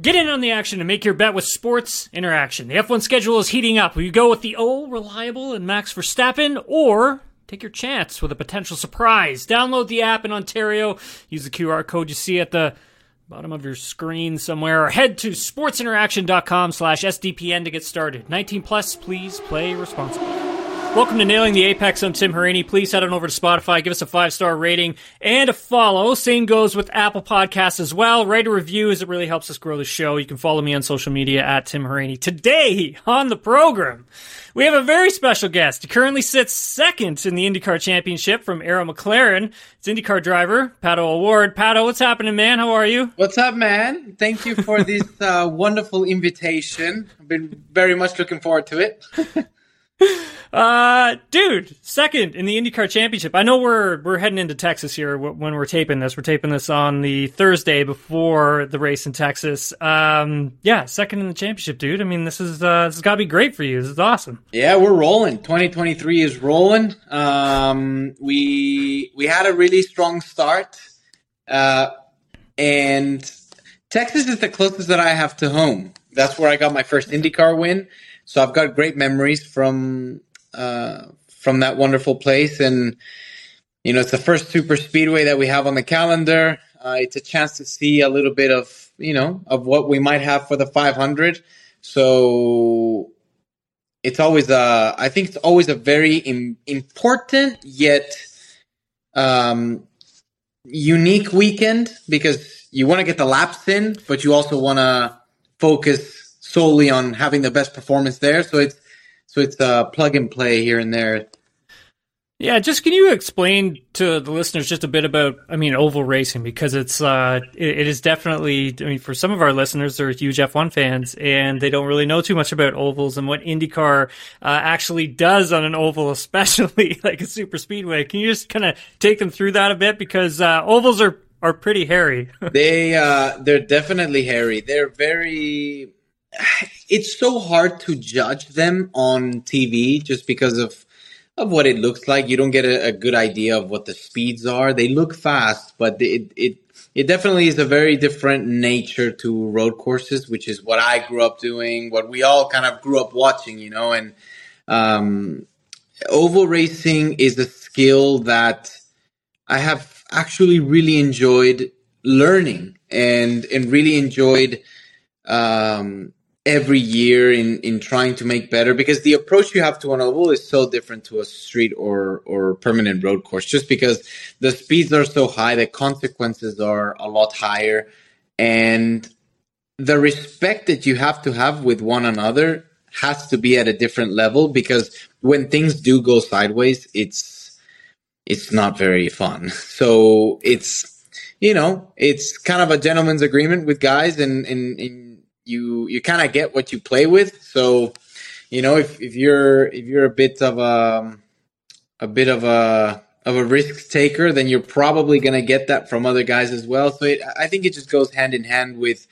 Get in on the action and make your bet with Sports Interaction. The F1 schedule is heating up. Will you go with the old, reliable, and Max Verstappen, or take your chance with a potential surprise? Download the app in Ontario. Use the QR code you see at the bottom of your screen somewhere, or head to sportsinteraction.com slash SDPN to get started. 19 plus, please play responsibly. Welcome to Nailing the Apex. I'm Tim Hauraney. Please head on over to Spotify, give us a five star rating and a follow. Same goes with Apple Podcasts as well. Write a review as it really helps us grow the show. You can follow me on social media at Tim Hauraney. Today on the program, we have a very special guest. He currently sits second in the IndyCar Championship from Arrow McLaren. It's IndyCar driver Pato O'Ward. Pato, what's happening, man? How are you? What's up, man? Thank you for this uh, wonderful invitation. I've been very much looking forward to it. Uh, dude, second in the IndyCar Championship. I know we're we're heading into Texas here when we're taping this. We're taping this on the Thursday before the race in Texas. Um, yeah, second in the championship, dude. I mean, this is uh, this has got to be great for you. This is awesome. Yeah, we're rolling. 2023 is rolling. Um, we we had a really strong start, uh, and Texas is the closest that I have to home. That's where I got my first IndyCar win. So I've got great memories from uh, from that wonderful place, and you know it's the first super speedway that we have on the calendar. Uh, it's a chance to see a little bit of you know of what we might have for the 500. So it's always a I think it's always a very Im- important yet um, unique weekend because you want to get the laps in, but you also want to focus solely on having the best performance there. So it's so it's a plug and play here and there. Yeah, just can you explain to the listeners just a bit about, I mean, oval racing because it's uh, it, it is definitely. I mean, for some of our listeners, they're huge F1 fans and they don't really know too much about ovals and what IndyCar uh, actually does on an oval, especially like a super speedway. Can you just kind of take them through that a bit because uh, ovals are are pretty hairy. they uh, they're definitely hairy. They're very it's so hard to judge them on TV just because of of what it looks like. You don't get a, a good idea of what the speeds are. They look fast, but it it it definitely is a very different nature to road courses, which is what I grew up doing, what we all kind of grew up watching, you know. And um, oval racing is a skill that I have actually really enjoyed learning and and really enjoyed um, every year in in trying to make better because the approach you have to an oval is so different to a street or or permanent road course just because the speeds are so high the consequences are a lot higher and the respect that you have to have with one another has to be at a different level because when things do go sideways it's it's not very fun. So it's you know it's kind of a gentleman's agreement with guys and and, and you you kind of get what you play with. So, you know, if, if you're if you're a bit of a a bit of a of a risk taker, then you're probably going to get that from other guys as well. So it, I think it just goes hand in hand with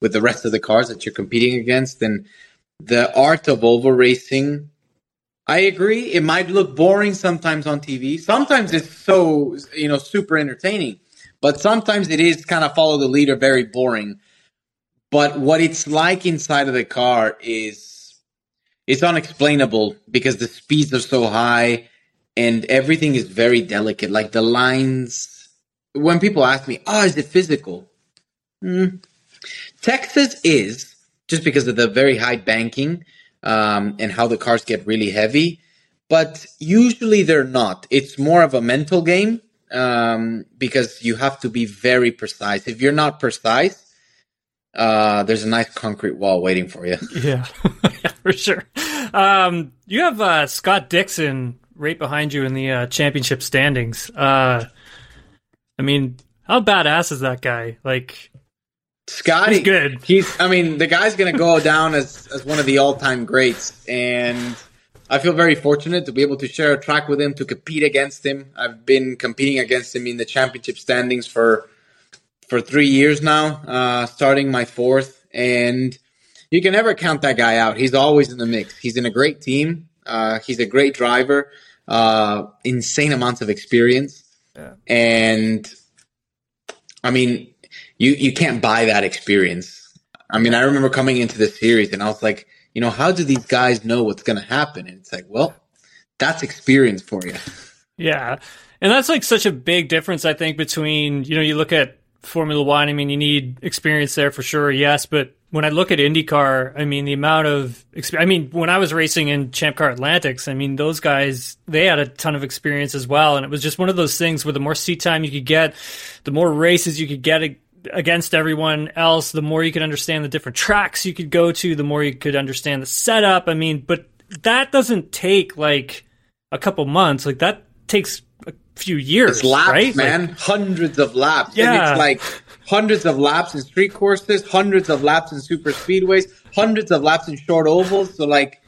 with the rest of the cars that you're competing against and the art of oval racing. I agree. It might look boring sometimes on TV. Sometimes it's so you know super entertaining, but sometimes it is kind of follow the leader, very boring. But what it's like inside of the car is it's unexplainable because the speeds are so high and everything is very delicate. Like the lines, when people ask me, "Oh, is it physical?" Mm. Texas is just because of the very high banking um, and how the cars get really heavy. But usually they're not. It's more of a mental game um, because you have to be very precise. If you're not precise, uh, there's a nice concrete wall waiting for you. Yeah, yeah for sure. Um, you have uh, Scott Dixon right behind you in the uh, championship standings. Uh, I mean, how badass is that guy? Like, Scotty, he's good. He's, I mean, the guy's gonna go down as as one of the all time greats, and I feel very fortunate to be able to share a track with him to compete against him. I've been competing against him in the championship standings for for three years now, uh, starting my fourth, and you can never count that guy out. He's always in the mix. He's in a great team. Uh, he's a great driver. Uh, insane amounts of experience, yeah. and I mean, you you can't buy that experience. I mean, I remember coming into the series and I was like, you know, how do these guys know what's going to happen? And it's like, well, that's experience for you. Yeah. And that's like such a big difference, I think, between, you know, you look at Formula One, I mean, you need experience there for sure, yes. But when I look at IndyCar, I mean, the amount of, experience, I mean, when I was racing in Champ Car Atlantics, I mean, those guys, they had a ton of experience as well. And it was just one of those things where the more seat time you could get, the more races you could get against everyone else, the more you could understand the different tracks you could go to, the more you could understand the setup. I mean, but that doesn't take like a couple months. Like that takes few years. It's laps, right? man. Like, hundreds of laps. Yeah. And it's like hundreds of laps in street courses, hundreds of laps in super speedways, hundreds of laps in short ovals. So like,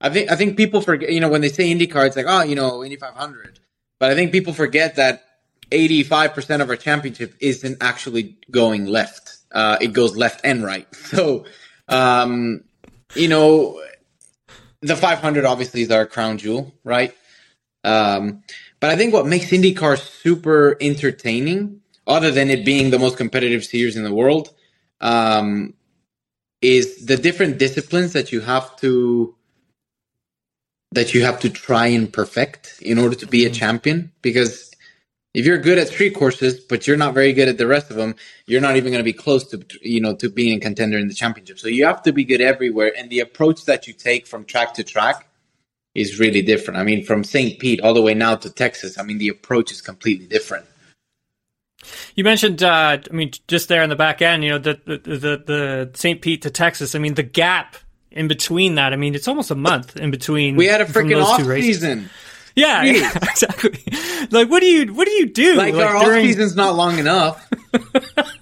I think I think people forget. You know, when they say IndyCar, it's like, oh, you know, Indy 500. But I think people forget that 85% of our championship isn't actually going left. Uh, it goes left and right. So, um, you know, the 500 obviously is our crown jewel, right? Um, but I think what makes IndyCar super entertaining, other than it being the most competitive series in the world, um, is the different disciplines that you have to that you have to try and perfect in order to be a champion. Because if you're good at street courses, but you're not very good at the rest of them, you're not even going to be close to you know to being a contender in the championship. So you have to be good everywhere, and the approach that you take from track to track is really different. I mean, from St. Pete all the way now to Texas, I mean, the approach is completely different. You mentioned, uh, I mean, just there in the back end, you know, the the the, the St. Pete to Texas. I mean, the gap in between that. I mean, it's almost a month in between. We had a freaking off season. Yeah, yeah, exactly. Like, what do you what do you do? Like, our off during- season's not long enough.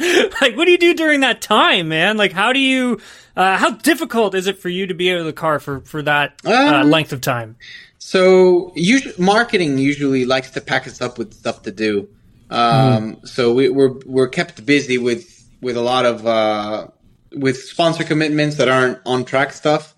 like what do you do during that time man like how do you uh, how difficult is it for you to be out of the car for for that uh, Um, length of time So, usually, marketing usually likes to pack us up with stuff to do. Um, So we, we're we're kept busy with with a lot of uh, with sponsor commitments that aren't on track stuff.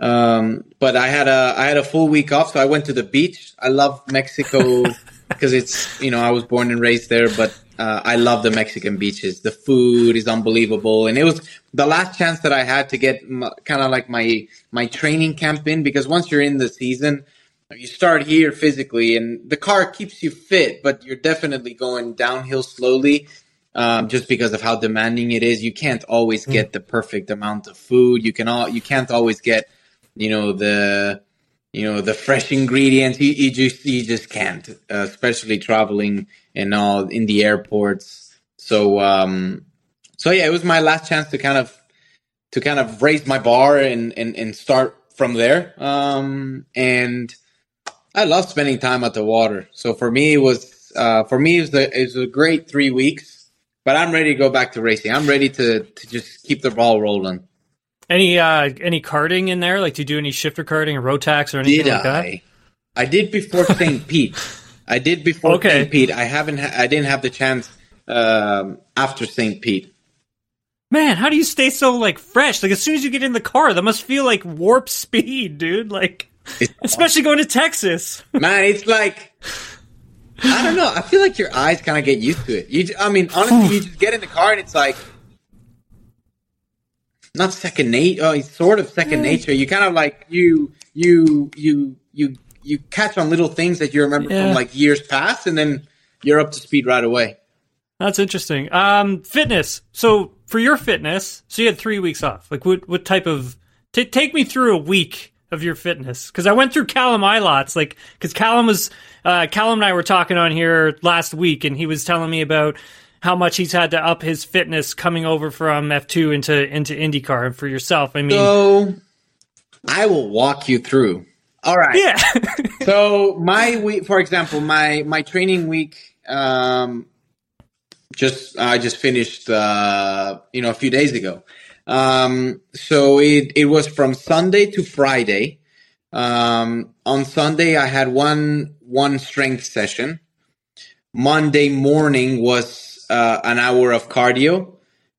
Um, but I had a I had a full week off, so I went to the beach. I love Mexico because it's you know I was born and raised there, but uh, I love the Mexican beaches. The food is unbelievable, and it was the last chance that I had to get kind of like my my training camp in because once you're in the season, you start here physically, and the car keeps you fit, but you're definitely going downhill slowly. Um, just because of how demanding it is, you can't always get the perfect amount of food. You can all you can't always get, you know, the you know the fresh ingredients. You, you just you just can't, uh, especially traveling and all in the airports. So um, so yeah, it was my last chance to kind of to kind of raise my bar and and, and start from there. Um, and I love spending time at the water. So for me, it was uh, for me it was, the, it was a great three weeks. But I'm ready to go back to racing. I'm ready to to just keep the ball rolling. Any uh any karting in there like do you do any shifter karting or rotax or anything Did like that I? I did before St. Pete. I did before Okay. St. Pete. I haven't. Ha- I didn't have the chance um, after St. Pete. man how do you stay so like fresh like as soon as you get in the car that must feel like warp speed dude like It's- especially going to texas Man, it's like I don't know. I feel like your eyes kind of get used to it. You, I mean, honestly, you just get in the car and it's like not second nature. Oh, it's sort of second nature. You kind of like you you you you you catch on little things that you remember Yeah. from like years past, and then you're up to speed right away. That's interesting. Um, fitness. So for your fitness, so you had three weeks off. Like what? What type of? T- take me through a week of your fitness because I went through Callum Ilott's. Like because Callum was, uh, Callum and I were talking on here last week, and he was telling me about how much he's had to up his fitness coming over from F two into into IndyCar. And for yourself, I mean, So I will walk you through. All right. yeah, So my week, for example, my my training week, um, just I just finished, uh, you know, a few days ago. Um, so it it was from Sunday to Friday. Um, on Sunday, I had one one strength session. Monday morning was uh, an hour of cardio.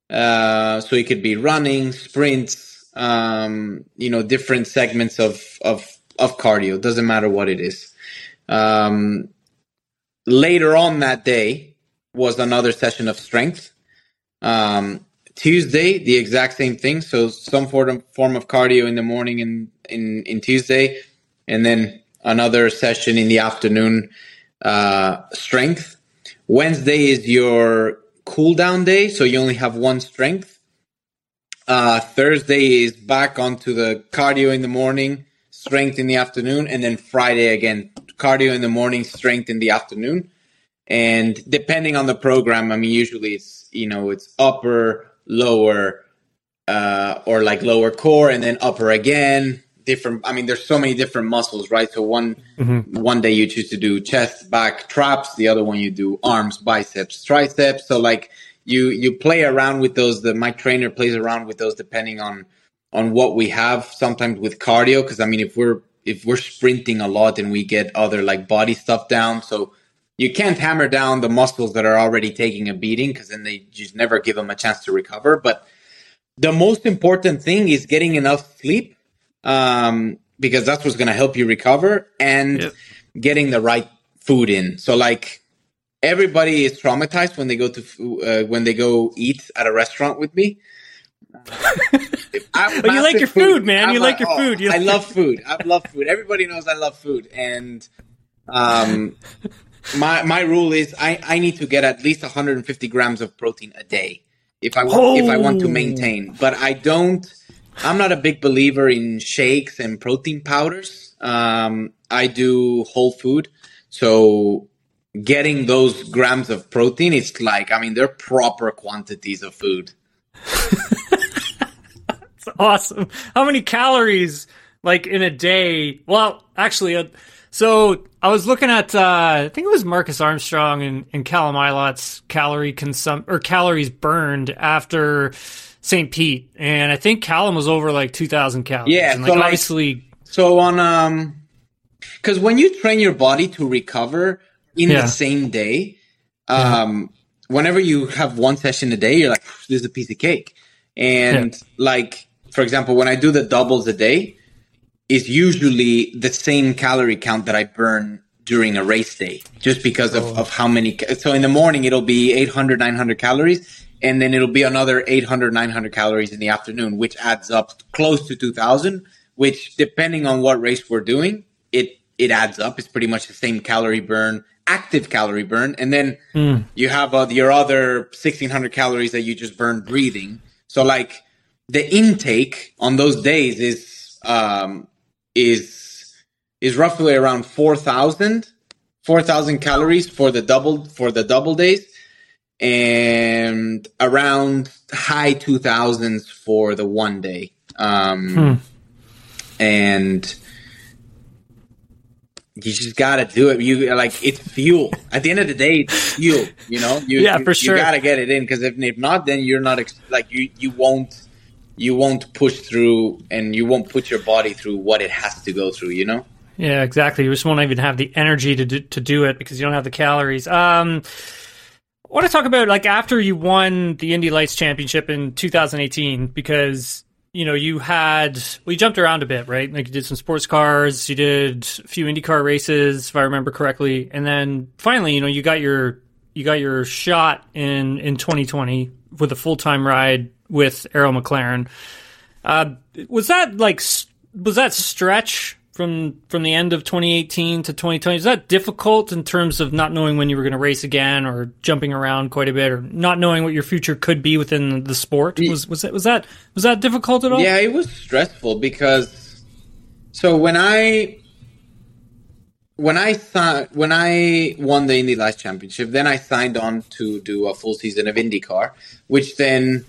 Uh, so it could be running, sprints, um, you know, different segments of, of, of cardio. Doesn't matter what it is. Um, later on that day was another session of strength. Um, Tuesday, the exact same thing. So some form of, form of cardio in the morning and in, in Tuesday, and then another session in the afternoon, uh, strength. Wednesday is your cool down day, so you only have one strength. Uh, Thursday is back onto the cardio in the morning, strength in the afternoon, and then Friday again, cardio in the morning, strength in the afternoon. And depending on the program, I mean, usually it's, you know, it's upper, lower, uh, or like lower core and then upper again. Different, I mean, there's so many different muscles, right? So one, mm-hmm. one day you choose to do chest, back, traps. The other one you do arms, biceps, triceps. So like you, you play around with those. The, my trainer plays around with those depending on, on what we have sometimes with cardio. Cause I mean, if we're, if we're sprinting a lot and we get other like body stuff down. So you can't hammer down the muscles that are already taking a beating because then they just never give them a chance to recover. But the most important thing is getting enough sleep um, because that's what's going to help you recover and yep. getting the right food in. So like everybody is traumatized when they go to uh, when they go eat at a restaurant with me. well, you like your food, food man. I'm you like, like your oh, food. You I love food. I love food. Everybody knows I love food, and um, my my rule is I, I need to get at least 150 grams of protein a day if I oh. if I want to maintain. But I don't. I'm not a big believer in shakes and protein powders. Um, I do whole food, so getting those grams of protein, it's like I mean they're proper quantities of food. That's awesome. How many calories like in a day? Well, actually. Uh, so I was looking at, uh, I think it was Marcus Armstrong and, and Callum calorie consum or calories burned after St. Pete, and I think Callum was over like two thousand calories. Yeah, and, like, so obviously, so on um, because when you train your body to recover in yeah. the same day, um, yeah. whenever you have one session a day, you're like, this is a piece of cake, and yeah. like for example, when I do the doubles a day is usually the same calorie count that I burn during a race day, just because of, oh. of how many. So in the morning, it'll be 800, 900 calories. And then it'll be another 800, 900 calories in the afternoon, which adds up close to 2000, which depending on what race we're doing, it, it adds up. It's pretty much the same calorie burn, active calorie burn. And then mm. you have uh, your other 1600 calories that you just burn breathing. So like the intake on those days is, um, is is roughly around 4,000 4,000 calories for the double for the double days and around high 2000s for the one day um, hmm. and you just gotta do it. You like it's fuel. At the end of the day, it's fuel. You know, you, yeah, for sure. You gotta get it in because if, if not, then you're not ex- like you you won't you won't push through and you won't put your body through what it has to go through, you know? Yeah, exactly. You just won't even have the energy to do, to do it because you don't have the calories. Um, I want to talk about like after you won the Indy Lights Championship in 2018 because you know you had well you jumped around a bit, right? Like you did some sports cars, you did a few IndyCar races, if I remember correctly, and then finally, you know, you got your you got your shot in in 2020 with a full time ride with Arrow McLaren. Uh, was that like was that stretch from from the end of 2018 to 2020? Is that difficult in terms of not knowing when you were going to race again, or jumping around quite a bit, or not knowing what your future could be within the sport? Was was that was that was that difficult at all? Yeah, it was stressful because so when I when I th- when I won the Indy Lights Championship, then I signed on to do a full season of IndyCar, which then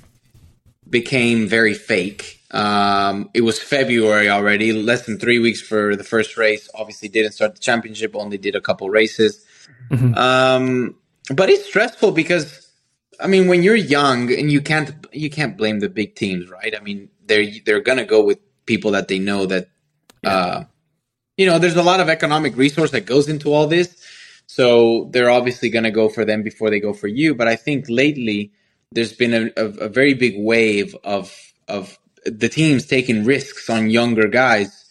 became very fake. Um, it was February already, less than three weeks for the first race. Obviously, didn't start the championship, only did a couple races. Mm-hmm. Um, but it's stressful because, I mean, when you're young and you can't you can't blame the big teams, right? I mean, they're they're gonna go with people that they know that, yeah. uh, you know, there's a lot of economic resource that goes into all this. So they're obviously going to go for them before they go for you. But I think lately, there's been a, a, a very big wave of of the teams taking risks on younger guys,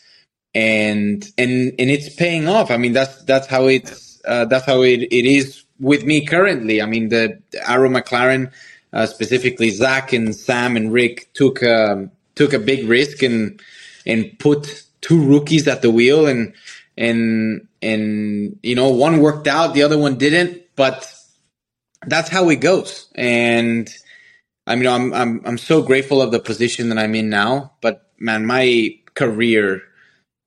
and and and it's paying off. I mean, that's that's how it's uh, that's how it, it is with me currently. I mean, the Arrow McLaren, uh, specifically Zak and Sam and Ric took um, took a big risk and and put two rookies at the wheel and and and you know one worked out, the other one didn't, but that's how it goes. And I mean, I'm I'm I'm so grateful of the position that I'm in now. But man, my career.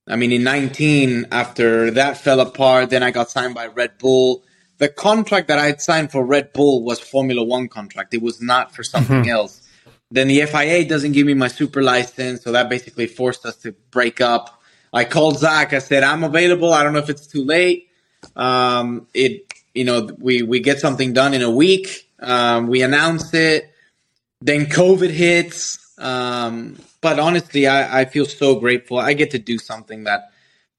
I mean, in 19, after that fell apart, then I got signed by Red Bull. The contract that I had signed for Red Bull was Formula One contract. It was not for something mm-hmm. else. Then the FIA doesn't give me my super license, so that basically forced us to break up. I called Zak. I said, "I'm available. I don't know if it's too late." Um, it, you know, we we get something done in a week. Um, we announce it. Then COVID hits. Um, but honestly, I, I feel so grateful. I get to do something that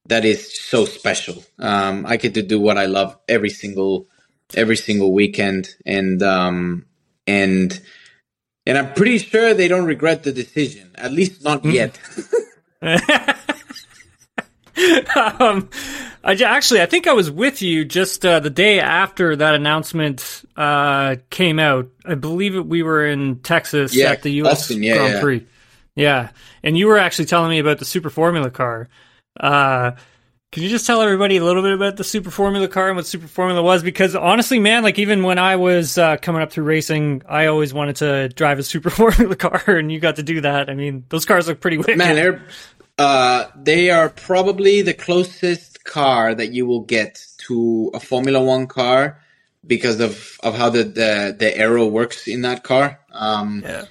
that is so special. Um, I get to do what I love every single every single weekend, and um, and and I'm pretty sure they don't regret the decision. At least not mm. yet. um, I actually, I think I was with you just uh, the day after that announcement uh, came out. I believe it, we were in Texas yeah, at the U.S. Austin, yeah, Grand Prix. Yeah. and you were actually telling me about the Super Formula car. Uh, can you just tell everybody a little bit about the Super Formula car and what Super Formula was? Because honestly, man, like even when I was uh, coming up through racing, I always wanted to drive a Super Formula car, and you got to do that. I mean, those cars look pretty wicked. Man, they're uh, they are probably the closest car that you will get to a Formula One car because of, of how the, the, the aero works in that car. Um, yeah.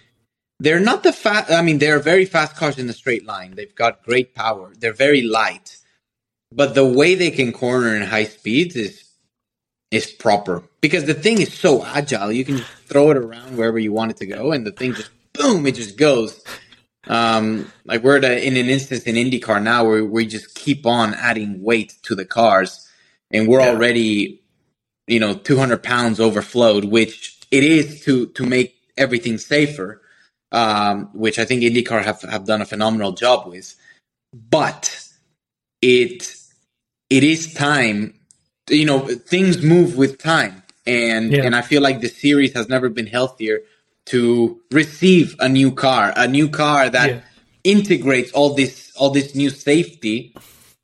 They're not the fast. I mean, they're very fast cars in the straight line. They've got great power. They're very light, but the way they can corner in high speeds is is proper because the thing is so agile. You can throw it around wherever you want it to go, and the thing just boom, it just goes. Um, like we're a, in an instance in IndyCar now where we just keep on adding weight to the cars, and we're yeah. already, you know, 200 pounds overflowed, which it is to to make everything safer, um, which I think IndyCar have have done a phenomenal job with. But it it is time, you know, things move with time, and yeah. and I feel like the series has never been healthier to receive a new car, a new car that yeah. integrates all this all this new safety,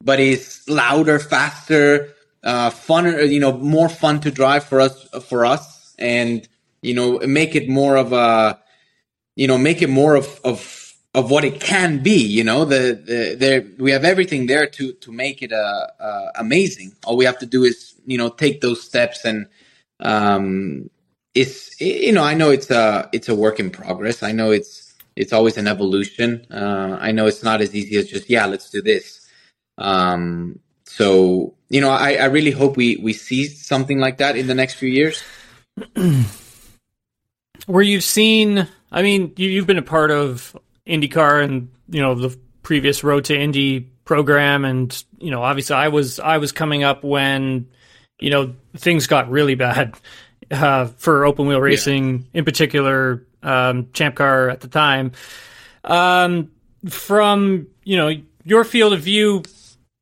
but is louder, faster, uh, funner, you know, more fun to drive for us for us, and you know, make it more of a, you know, make it more of of of what it can be. You know, the, the there we have everything there to to make it uh, uh, amazing. All we have to do is you know take those steps and um, it's you know I know it's a it's a work in progress. I know it's it's always an evolution. Uh, I know it's not as easy as just yeah, let's do this. Um, so you know, I, I really hope we we see something like that in the next few years. Where you've seen, I mean, you, you've been a part of IndyCar and you know the previous Road to Indy program, and you know, obviously, I was I was coming up when you know things got really bad uh, for open wheel racing, yeah. in particular, um, Champ Car at the time. Um, from you know your field of view,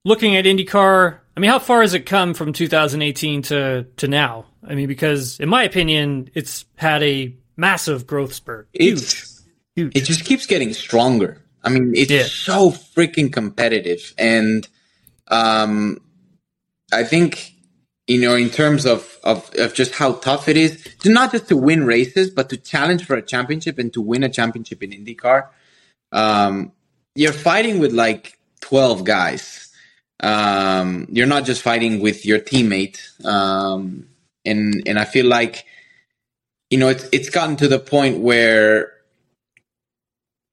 looking at IndyCar, I mean, how far has it come from 2018 to to now? I mean, because in my opinion, it's had a massive growth spurt. Huge. Huge. It just keeps getting stronger. I mean, it's yeah. so freaking competitive, and um, I think you know, in terms of, of, of just how tough it is to not just to win races, but to challenge for a championship and to win a championship in IndyCar. Um, you're fighting with like 12 guys. Um, you're not just fighting with your teammate. Um, and, and I feel like, you know, it's, it's gotten to the point where,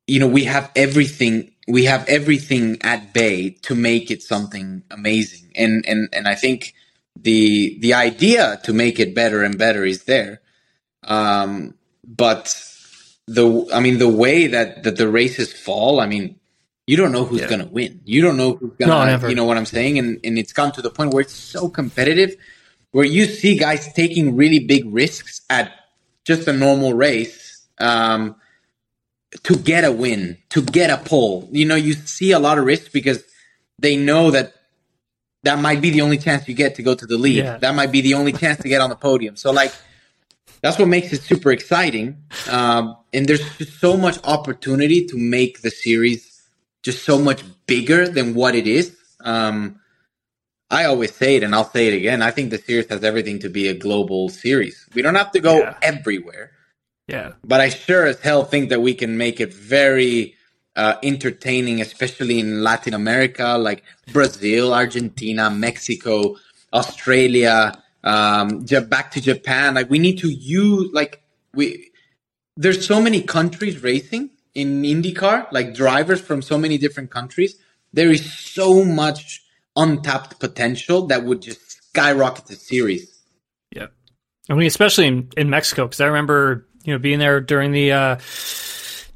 you know, we have everything, we have everything at bay to make it something amazing. And, and, and I think, the the idea to make it better and better is there. Um, but the i mean the way that that the races fall i mean you don't know who's yeah. going to win. You don't know who's going to no, you know what i'm saying? And and it's come to the point where it's so competitive where you see guys taking really big risks at just a normal race um, to get a win to get a pole. You know you see a lot of risks because they know that that might be the only chance you get to go to the lead. Yeah. That might be the only chance to get on the podium. So like that's what makes it super exciting. Um, and there's just so much opportunity to make the series just so much bigger than what it is. Um, I always say it, and I'll say it again. I think the series has everything to be a global series. We don't have to go Yeah. everywhere, Yeah. but I sure as hell think that we can make it very uh, entertaining, especially in Latin America, like Brazil, Argentina, Mexico, Australia, um, back to Japan. Like we need to use like we. There's so many countries racing in IndyCar, like drivers from so many different countries. There is so much untapped potential that would just skyrocket the series. Yeah. I mean, especially in, in Mexico, because I remember, you know, being there during the uh,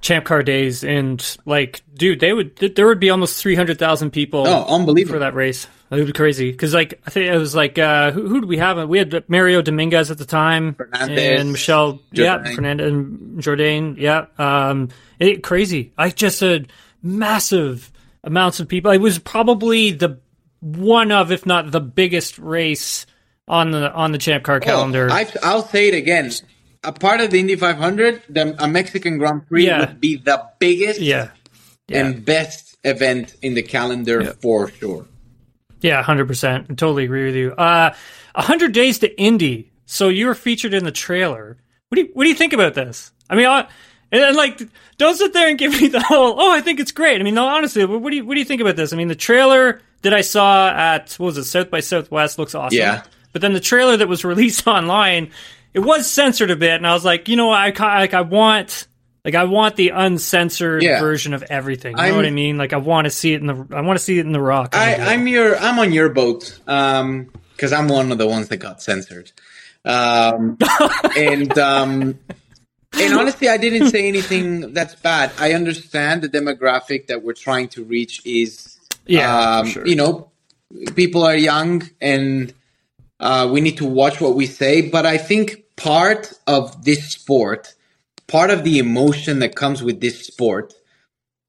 Champ Car days, and like, dude, they would th- there would be almost three hundred thousand people Oh, unbelievable! for that race. It would be crazy because, like, I think it was like uh, who, who did we have? We had Mario Dominguez at the time, Fernandez, and Michel, yeah, Jourdain. Fernandez and Jourdain, yeah, um, it crazy. I just said massive amounts of people. It was probably the one of, if not the biggest race on the on the Champ Car calendar. Oh, I, I'll say it again. A part of the Indy 500, the, a Mexican Grand Prix Yeah. would be the biggest yeah, yeah. and best event in the calendar Yeah. for sure. Yeah, hundred percent. I totally agree with you. Uh, hundred days to Indy. So you were featured in the trailer. What do you What do you think about this? I mean, I, and, and, like, don't sit there and give me the whole. Oh, I think it's great. I mean, no, honestly, what, what do you What do you think about this? I mean, the trailer that I saw at what was it South by Southwest looks awesome. Yeah. But then the trailer that was released online, it was censored a bit, and I was like, you know, I like I want. Like I want the uncensored Yeah. version of everything. You know I'm- what I mean? Like I want to see it in the. I want to see it in the rock. I, I'm your I'm on your boat um because I'm one of the ones that got censored. Um, and um, and honestly, I didn't say anything that's bad. I understand the demographic that we're trying to reach is Yeah, um, sure. you know, people are young and uh, we need to watch what we say. But I think part of this sport, part of the emotion that comes with this sport,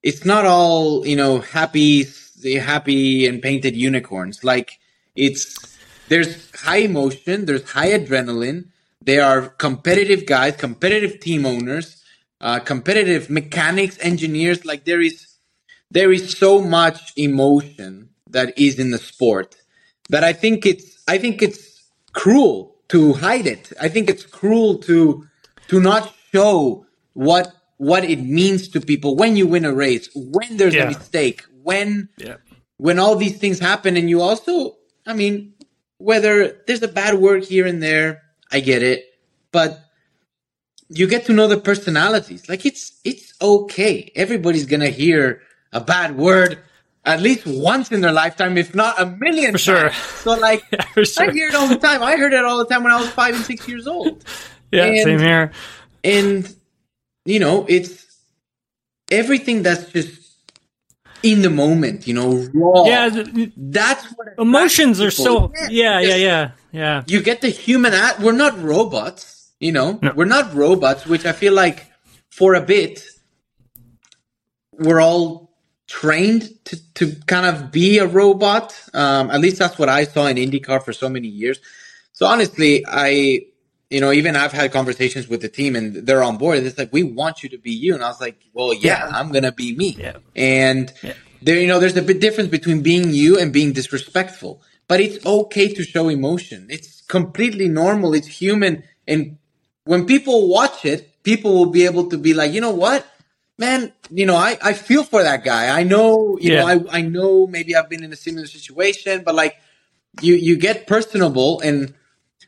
it's not all you know happy, happy and painted unicorns. Like it's there's high emotion, there's high adrenaline. They are competitive guys, competitive team owners, uh, competitive mechanics, engineers. Like there is there is so much emotion that is in the sport that I think it's I think it's cruel to hide it. I think it's cruel to to not show what what it means to people when you win a race, when there's Yeah. a mistake, when Yeah. when all these things happen and you also I mean whether there's a bad word here and there, I get it, but you get to know the personalities. Like it's it's okay. Everybody's gonna hear a bad word at least once in their lifetime, if not a million For sure. So like for sure. I hear it all the time. I heard it all the time when I was five and six years old. Yeah, And- same here. And you know, it's everything that's just in the moment, you know, raw. Yeah, th- That's what emotions are so. Yeah, yeah, yeah, yeah. you get the human at we're not robots you know No. we're not robots which i feel like for a bit we're all trained to, to kind of be a robot. Um, at least that's what i saw in indycar for so many years. So honestly i you know even i've had conversations with the team and they're on board. It's like we want you to be you. And i was like well yeah, Yeah. i'm gonna be me. Yeah. and Yeah. there you know there's a big difference between being you and being disrespectful. But it's okay to show emotion. It's completely normal. It's human. And when people watch it people will be able to be like you know what man you know i, I feel for that guy i know you know I, I know maybe i've been in a similar situation but like you you get personable and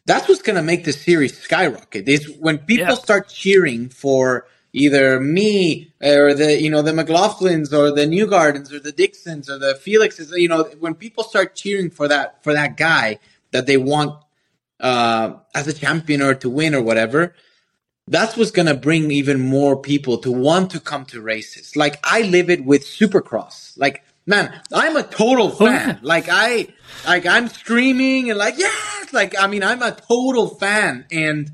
that's what's going to make the series skyrocket is when people Yeah. start cheering for either me or the you know the McLaughlins or the Newgardens or the Dixons or the Felixes you know when people start cheering for that for that guy that they want uh, as a champion or to win or whatever that's what's going to bring even more people to want to come to races like I live it with Supercross like man I'm a total oh, fan yeah. like I like I'm screaming and like yes like I mean I'm a total fan and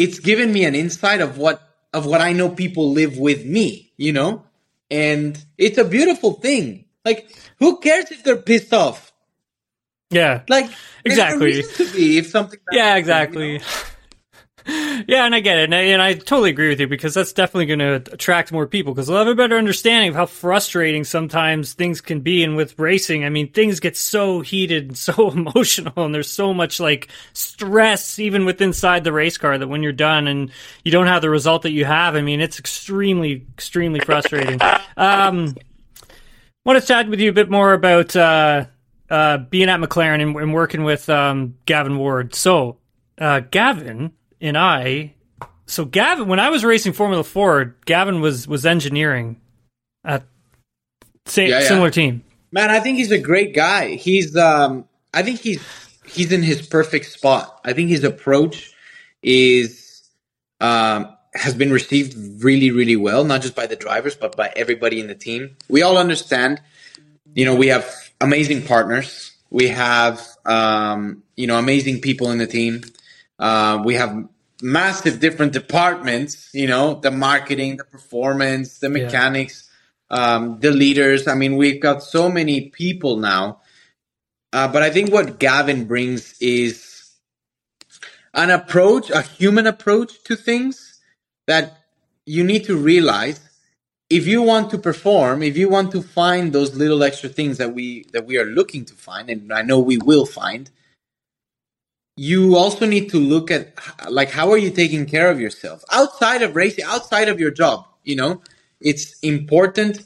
it's given me an insight of what of what I know people live with me, you know? And it's a beautiful thing. Like who cares if they're pissed off? Yeah, Like Exactly. to be if something yeah, happens, exactly. you know? Yeah, and I get it, and I, and I totally agree with you because that's definitely going to attract more people because they'll have a better understanding of how frustrating sometimes things can be. And with racing, I mean, things get so heated and so emotional, and there's so much like stress even with inside the race car that when you're done and you don't have the result that you have, I mean, it's extremely, extremely frustrating. Um, want to chat with you a bit more about uh, uh, being at McLaren and, and working with um, Gavin Ward. So, uh, Gavin and I. So Gavin, when I was racing Formula Ford, Gavin was was engineering at same Yeah, yeah. similar team. Man, I think he's a great guy. He's um I think he's he's in his perfect spot. I think his approach is um has been received really, really well, not just by the drivers, but by everybody in the team. We all understand, you know, we have amazing partners. We have um, you know, amazing people in the team. Uh, we have massive different departments, you know, the marketing, the performance, the Yeah. mechanics, um, the leaders. I mean, we've got so many people now. Uh, but I think what Gavin brings is an approach, a human approach to things that you need to realize if you want to perform, if you want to find those little extra things that we that we are looking to find, and I know we will find, you also need to look at like how are you taking care of yourself outside of racing, outside of your job. You know, it's important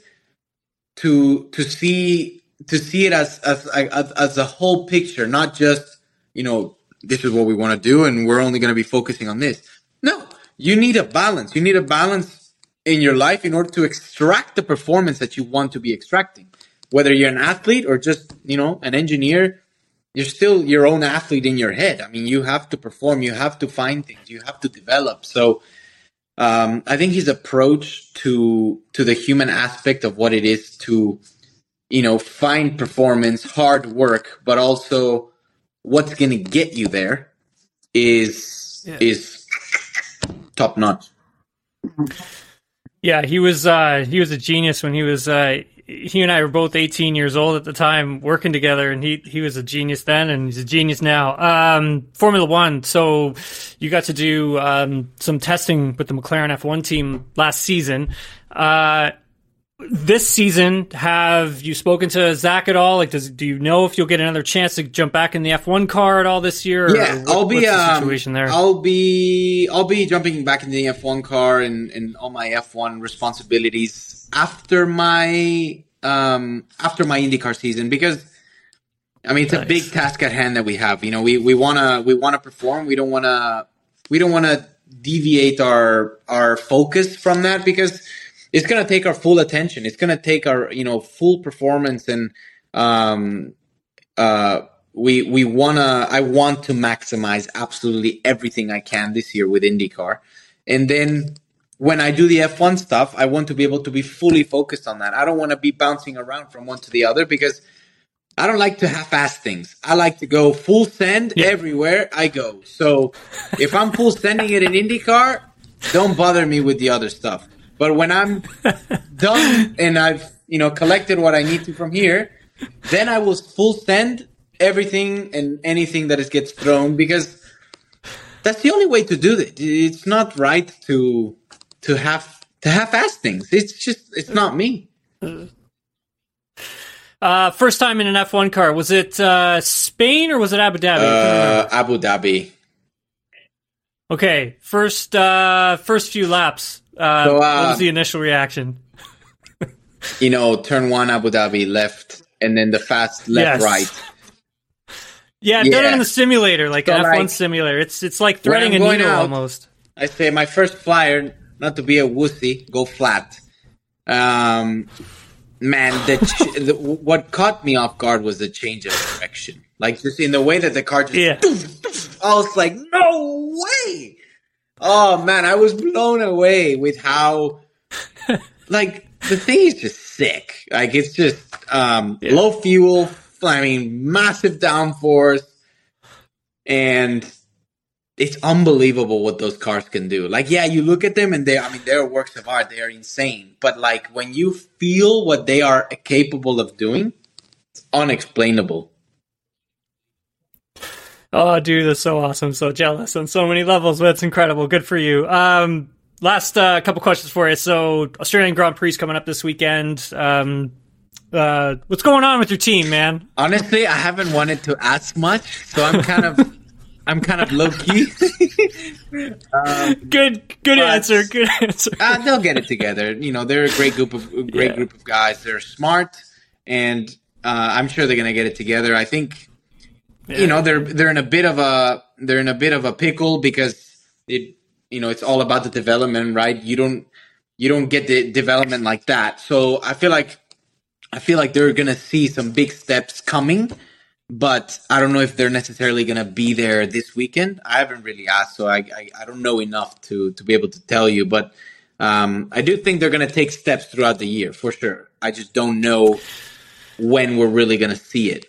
to to see to see it as as as, as a whole picture, not just you know this is what we want to do and we're only going to be focusing on this. No, you need a balance. You need a balance in your life in order to extract the performance that you want to be extracting. Whether you're an athlete or just you know an engineer, you're still your own athlete in your head. I mean, you have to perform. You have to find things. You have to develop. So. Um, I think his approach to to the human aspect of what it is to you know, find performance, hard work, but also what's going to get you there is Yeah. is top notch. Yeah, he was uh, he was a genius when he was. Uh, he and I were both 18 years old at the time, working together, and he he was a genius then, and he's a genius now. Um, Formula One. So you got to do um, some testing with the McLaren F1 team last season. Uh, this season, have you spoken to Zak at all? Like, does do you know if you'll get another chance to jump back in the F1 car at all this year? or Yeah, what- I'll be um, situation there. I'll be I'll be jumping back in the F1 car and, and all my F1 responsibilities after my um after my IndyCar season because I mean it's a big task at hand that we have. You know, we we want to we want to perform. We don't want to we don't want to deviate our our focus from that because it's going to take our full attention. It's going to take our, you know, full performance and um uh we we want to I want to maximize absolutely everything I can this year with IndyCar. And then when I do the F1 stuff, I want to be able to be fully focused on that. I don't want to be bouncing around from one to the other because I don't like to half-ass things. I like to go full send Yeah. everywhere I go. So if I'm full sending it in IndyCar, don't bother me with the other stuff. But when I'm done and I've you know collected what I need to from here, then I will full send everything and anything that is gets thrown because that's the only way to do it. It's not right to to have to half-ass things. It's just it's not me. Uh, first time in an F1 car. Was it uh, Spain or was it Abu Dhabi? I couldn't remember. Uh, Abu Dhabi. Okay, first uh, first few laps. Uh, So, uh, what was the initial reaction? You know, turn one Abu Dhabi left, and then the fast left Yes. right. Yeah, I've done it yeah. in the simulator, like So, an F1 like, simulator. It's it's like threading a needle out- almost. I say my first flyer, not to be a wussy, go flat. Um, man, the, ch- the what caught me off guard was the change of direction. Like just in the way that the car just, Yeah. I was like, no way. Oh man, I was blown away with how, like the thing is just sick. Like it's just um, Yeah. low fuel. I mean, massive downforce, and it's unbelievable what those cars can do. Like, yeah, you look at them and they, I mean, they're works of art. They are insane. But like when you feel what they are capable of doing, it's unexplainable. Oh, dude, that's so awesome. So jealous on so many levels. That's incredible. Good for you. Um, last uh, couple questions for you. So Australian Grand Prix coming up this weekend. Um, uh, what's going on with your team, man? Honestly, I haven't wanted to ask much, so I'm kind of, I'm kind of low key. um, good, good answer. Good answer. Uh, they'll get it together. You know, they're a great group of great yeah. group of guys. They're smart, and uh, I'm sure they're gonna get it together. I think, yeah. you know, they're they're in a bit of a they're in a bit of a pickle because it, you know, it's all about the development, right? You don't you don't get the development like that. So I feel like I feel like they're gonna see some big steps coming, but I don't know if they're necessarily gonna be there this weekend. I haven't really asked, so I I, I don't know enough to to be able to tell you, but um, I do think they're gonna take steps throughout the year for sure. I just don't know when we're really gonna see it.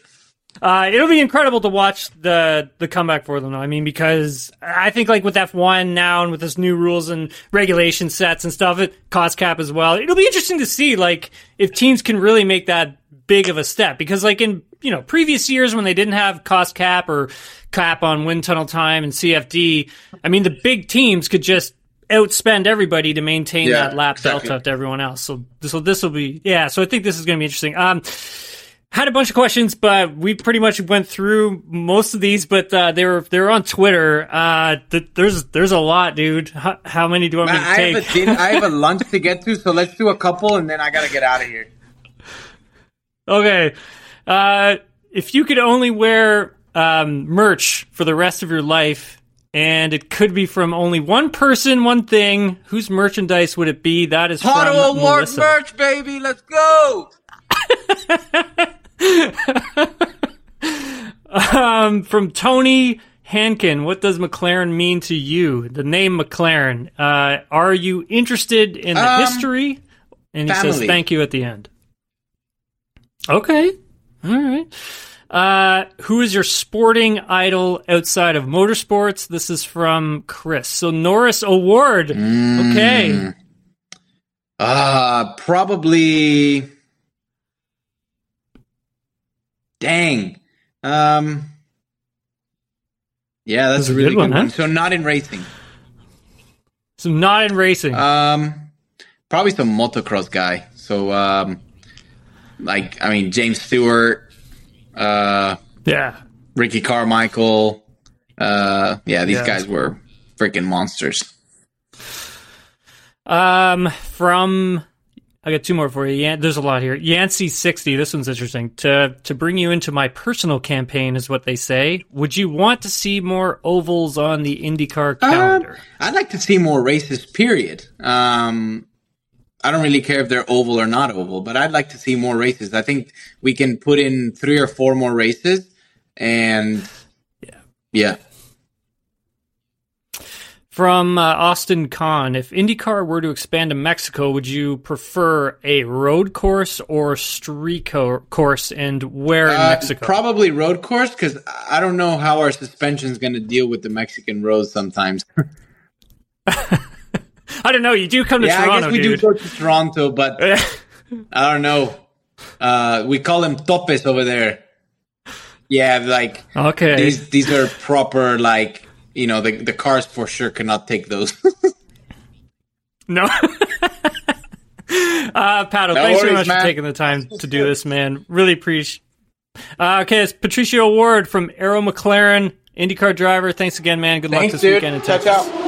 Uh, it'll be incredible to watch the the comeback for them, though. I mean, because I think like with F one now and with this new rules and regulation sets and stuff, it cost cap as well. It'll be interesting to see like if teams can really make that big of a step because like in you know previous years when they didn't have cost cap or cap on wind tunnel time and CFD, I mean the big teams could just outspend everybody to maintain yeah, that lap exactly. delta to everyone else. So so this will be yeah. So I think this is going to be interesting. Um had a bunch of questions, but we pretty much went through most of these. But uh, they were they were on Twitter. Uh, th- there's there's a lot, dude. How, how many do you want Man, to I take? Have din- I have a lunch to get to, so let's do a couple, and then I gotta get out of here. Okay. Uh, if you could only wear um, merch for the rest of your life, and it could be from only one person, one thing, whose merchandise would it be? That is Hot from Melissa. merch, baby. Let's go. um, from Tony Hankin, what does McLaren mean to you? The name McLaren. Uh, are you interested in the um, history? And he family. says thank you at the end. Okay. All right. Uh, who is your sporting idol outside of motorsports? This is from Chris. So Norris Award. Mm. Okay. Uh, probably Dang. Um, yeah, that's, that's a really good, one. Good one. Huh? So not in racing. So not in racing. Um, probably some motocross guy. So um, like I mean James Stewart. Uh, yeah. Ricky Carmichael. Uh, yeah, these yeah. guys were freaking monsters. Um, from I got two more for you. Yeah, there's a lot here. Yancey sixty. This one's interesting. To to bring you into my personal campaign is what they say. Would you want to see more ovals on the IndyCar uh, calendar? I'd like to see more races. Period. Um, I don't really care if they're oval or not oval, but I'd like to see more races. I think we can put in three or four more races, and yeah, yeah. From uh, Austin Kahn, if IndyCar were to expand to Mexico, would you prefer a road course or street co- course, and where in uh, Mexico? Probably road course because I don't know how our suspension is going to deal with the Mexican roads sometimes. I don't know. You do come to yeah, Toronto, I guess we dude. do go to Toronto, but I don't know. Uh, we call them topes over there. Yeah, like okay. These these are proper like you know the the cars for sure cannot take those. no. uh, Pato, no thanks worries, very much man. for taking the time to do this, man. Really appreciate. Uh, okay, it's Patricio O'Ward from Arrow McLaren, IndyCar driver. Thanks again, man. Good thanks, luck this dude. weekend in Texas. Ciao, ciao.